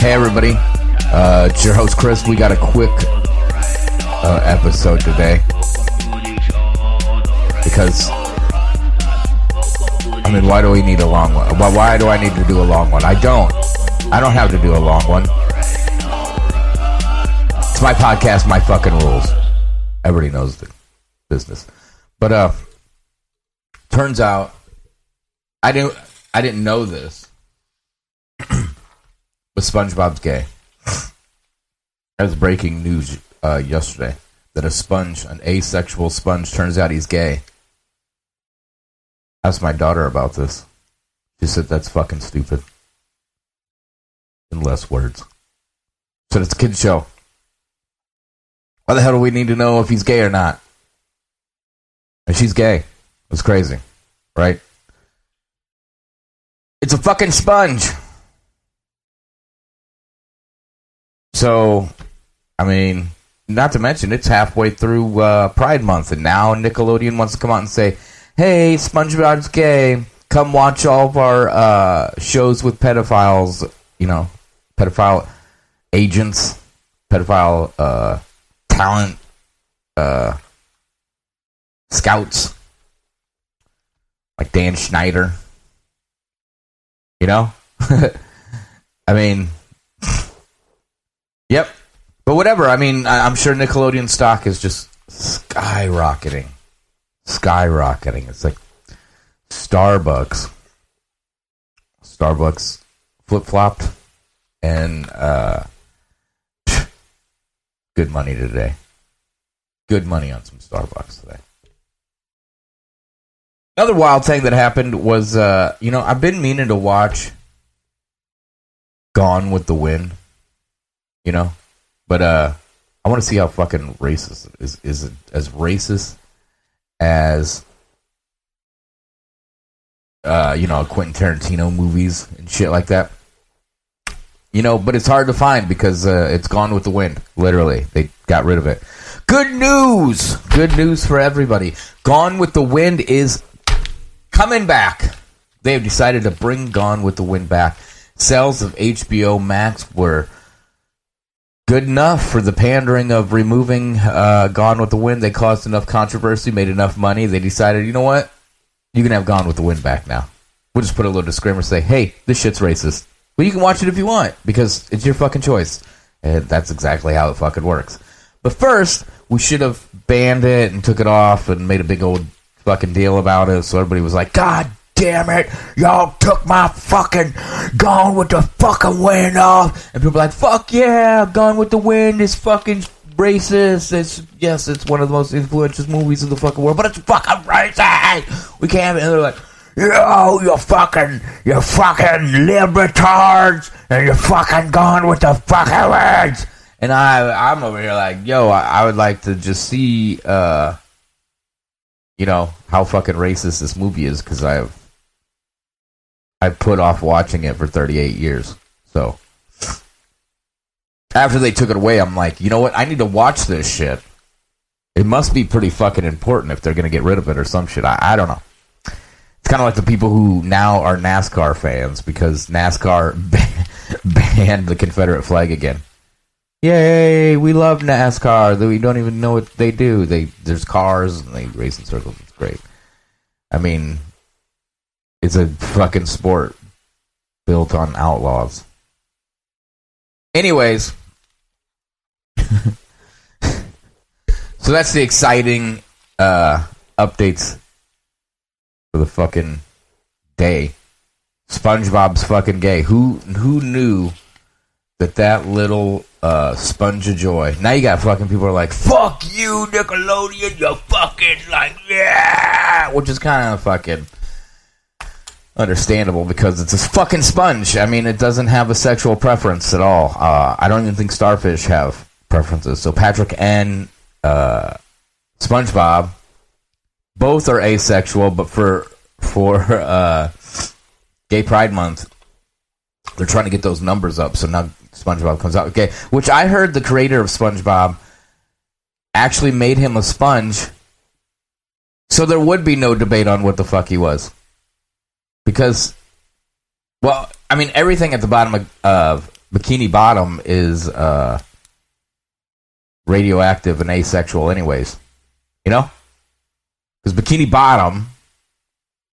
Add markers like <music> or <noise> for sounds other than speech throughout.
Hey everybody, uh, it's your host Chris. We got a quick uh, episode today because I mean, why do we need a long one? Why, why do I need to do a long one? I don't. I don't have to do a long one. It's my podcast, my fucking rules. Everybody knows the business, but uh, turns out I didn't. I didn't know this. <clears throat> but SpongeBob's gay. That was breaking news uh, yesterday that a sponge, an asexual sponge, turns out he's gay. Asked my daughter about this. She said that's fucking stupid. In less words. Said it's a kid show. Why the hell do we need to know if he's gay or not? And she's gay. It's crazy, right? It's a fucking sponge. So, I mean, not to mention it's halfway through uh, Pride Month, and now Nickelodeon wants to come out and say, "Hey, SpongeBob's gay. Come watch all of our uh, shows with pedophiles. You know, pedophile agents, pedophile uh, talent, uh, scouts, like Dan Schneider. You know, <laughs> I mean." Yep. But whatever. I mean, I- I'm sure Nickelodeon stock is just skyrocketing. Skyrocketing. It's like Starbucks. Starbucks flip flopped and uh, good money today. Good money on some Starbucks today. Another wild thing that happened was, uh, you know, I've been meaning to watch Gone with the Wind you know. But uh, I want to see how fucking racist is is as racist as uh, you know Quentin Tarantino movies and shit like that. You know, but it's hard to find because uh, it's gone with the wind. Literally, they got rid of it. Good news! Good news for everybody. Gone with the Wind is coming back. They have decided to bring Gone with the Wind back. Sales of HBO Max were good enough for the pandering of removing uh, Gone with the Wind. They caused enough controversy, made enough money. They decided, you know what? You can have Gone with the Wind back now. We'll just put a little disclaimer say, hey, this shit's racist. But you can watch it if you want because it's your fucking choice. And that's exactly how it fucking works. But first, we should have banned it and took it off and made a big old fucking deal about it. So everybody was like, God damn it, y'all took my fucking Gone with the fucking wind off. And people were like, fuck yeah, Gone with the Wind is fucking racist. It's yes, it's one of the most influential movies in the fucking world, but it's fucking racist. We can't. And they're like, yo, you fucking, you fucking libertards, and you're fucking gone with the fucking words. And I, I'm over here like, yo, I, I would like to just see, uh, you know, how fucking racist this movie is because I've I put off watching it for 38 years. So after they took it away, I'm like, you know what? I need to watch this shit. It must be pretty fucking important if they're gonna get rid of it or some shit. I, I don't know. It's kind of like the people who now are NASCAR fans because NASCAR <laughs> banned the Confederate flag again. Yay! We love NASCAR. We don't even know what they do. They there's cars and they race in circles. It's great. I mean, it's a fucking sport built on outlaws. Anyways, <laughs> so that's the exciting uh, updates for the fucking day. SpongeBob's fucking gay. Who who knew that that little uh, sponge of joy? Now you got fucking people are like, "Fuck you, Nickelodeon! You fucking like yeah," which is kind of fucking understandable because it's a fucking sponge. I mean, it doesn't have a sexual preference at all. Uh, I don't even think starfish have preferences. So Patrick and uh, SpongeBob both are asexual, but for for uh, Gay Pride Month, they're trying to get those numbers up. So now SpongeBob comes out okay, which I heard the creator of SpongeBob actually made him a sponge So there would be no debate on what the fuck he was. Because, well, I mean, everything at the bottom of, of Bikini Bottom is uh, radioactive and asexual, anyways. You know? Because Bikini Bottom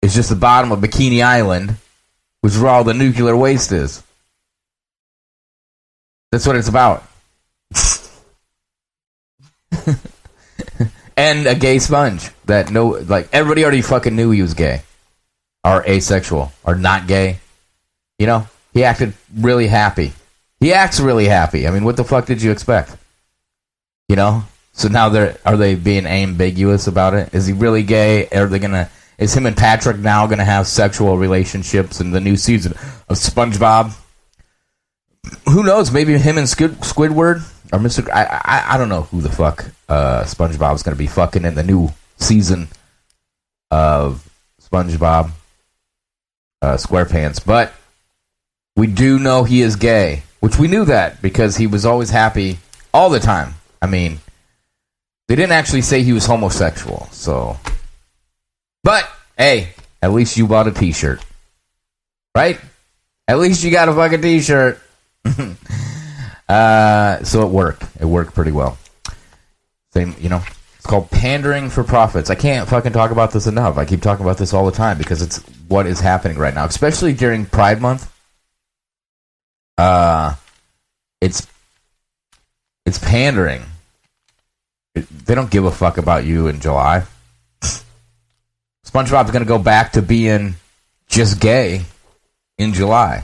is just the bottom of Bikini Island, which is where all the nuclear waste is. That's what it's about. <laughs> and a gay sponge that no, like everybody already fucking knew he was gay, or asexual, or not gay. You know, he acted really happy. He acts really happy. I mean, what the fuck did you expect? You know. So now they're are they being ambiguous about it? Is he really gay? Are they gonna? Is him and Patrick now gonna have sexual relationships in the new season of SpongeBob? Who knows? Maybe him and Squid, Squidward or Mr. I, I I don't know who the fuck uh, SpongeBob's gonna be fucking in the new season of SpongeBob uh, SquarePants, but we do know he is gay, which we knew that because he was always happy all the time. I mean, they didn't actually say he was homosexual, so. But hey, at least you bought a T-shirt, right? At least you got a fucking T-shirt. <laughs> uh, so it worked. It worked pretty well. Same, you know. It's called pandering for profits. I can't fucking talk about this enough. I keep talking about this all the time because it's what is happening right now, especially during Pride Month. Uh, it's it's pandering they don't give a fuck about you in July. SpongeBob's going to go back to being just gay in July.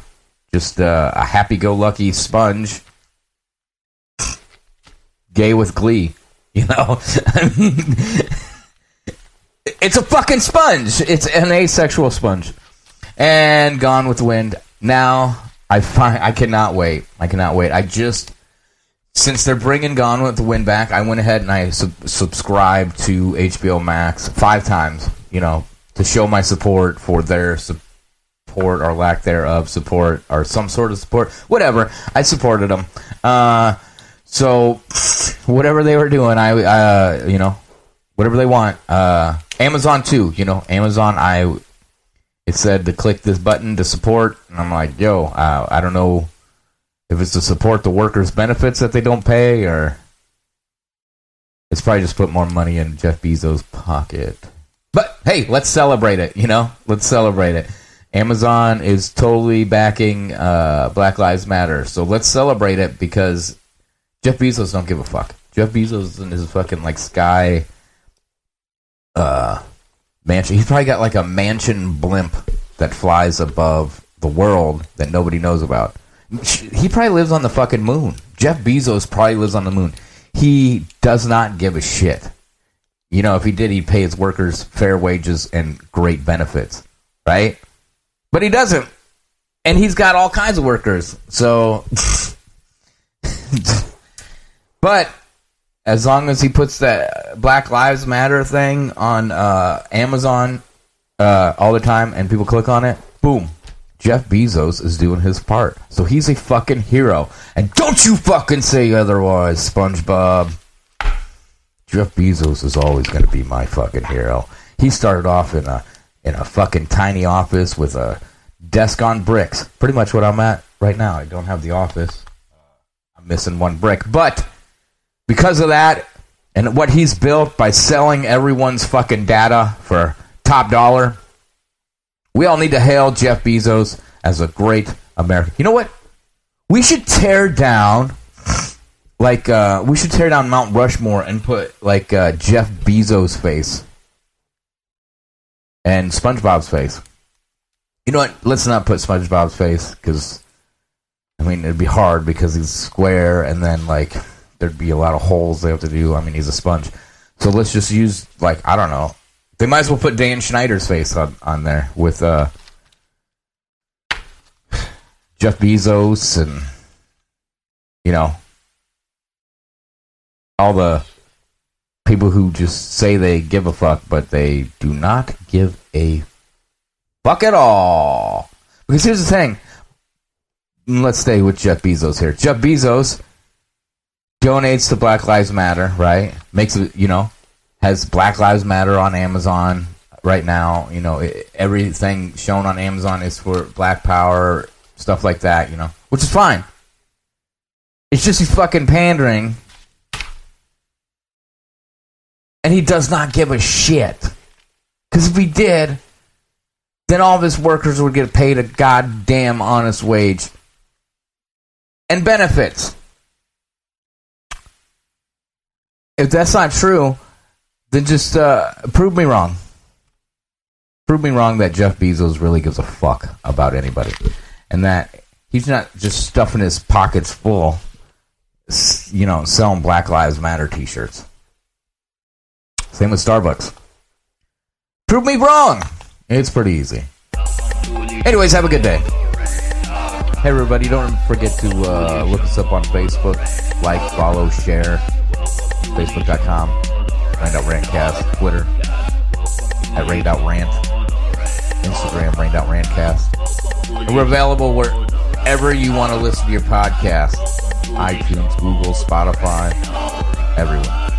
Just uh, a happy-go-lucky sponge, gay with glee. <laughs> You know, it's a fucking sponge. It's an asexual sponge, and Gone with the Wind. Now I find I cannot wait. I cannot wait. I just since they're bringing Gone with the Wind back, I went ahead and I sub- subscribed to HBO Max five times, you know, to show my support for their support or lack thereof support or some sort of support. Whatever. I supported them. Uh, so, whatever they were doing, I, uh, you know, whatever they want. Uh, Amazon too, you know, Amazon, I, it said to click this button to support, and I'm like, yo, uh, I don't know if it's to support the workers' benefits that they don't pay, or it's probably just put more money in Jeff Bezos' pocket. But hey, let's celebrate it. You know, let's celebrate it. Amazon is totally backing uh, Black Lives Matter, so let's celebrate it because Jeff Bezos don't give a fuck. Jeff Bezos in his fucking like sky uh, mansion. He's probably got like a mansion blimp that flies above the world that nobody knows about. He probably lives on the fucking moon. Jeff Bezos probably lives on the moon. He does not give a shit. You know, if he did, he'd pay his workers fair wages and great benefits, right? But he doesn't. And he's got all kinds of workers. So. <laughs> but as long as he puts that Black Lives Matter thing on uh, Amazon uh, all the time and people click on it, boom, Jeff Bezos is doing his part. So he's a fucking hero. And don't you fucking say otherwise, SpongeBob. Jeff Bezos is always going to be my fucking hero. He started off in a in a fucking tiny office with a desk on bricks. Pretty much what I'm at right now. I don't have the office. I'm missing one brick. But because of that and what he's built by selling everyone's fucking data for top dollar, we all need to hail Jeff Bezos as a great American. You know what? We should tear down, like, uh, we should tear down Mount Rushmore and put, like, uh, Jeff Bezos' face and SpongeBob's face. You know what? Let's not put SpongeBob's face because, I mean, it'd be hard because he's square and then, like, there'd be a lot of holes they have to do. I mean, he's a sponge. So let's just use, like, I don't know, they might as well put Dan Schneider's face on, on there with uh, Jeff Bezos and you know all the people who just say they give a fuck, but they do not give a fuck it all. Because here's the thing. Let's stay with Jeff Bezos here. Jeff Bezos donates to Black Lives Matter, right? Makes it, you know, has Black Lives Matter on Amazon right now. You know, it, everything shown on Amazon is for Black Power, stuff like that. You know, which is fine. It's just he's fucking pandering, and he does not give a shit. Because if he did, then all of his workers would get paid a goddamn honest wage and benefits. If that's not true, then just uh, prove me wrong. Prove me wrong that Jeff Bezos really gives a fuck about anybody, and that he's not just stuffing his pockets full, you know, selling Black Lives Matter T-shirts. Same with Starbucks. Prove me wrong. It's pretty easy. Anyways, have a good day. Hey, everybody, don't forget to uh, look us up on Facebook. Like, follow, share. Facebook.com. Rain.rantcast. Twitter. At Rain.rant. Instagram, Rain.rantcast. And we're available wherever you want to listen to your podcast. iTunes, Google, Spotify, everywhere.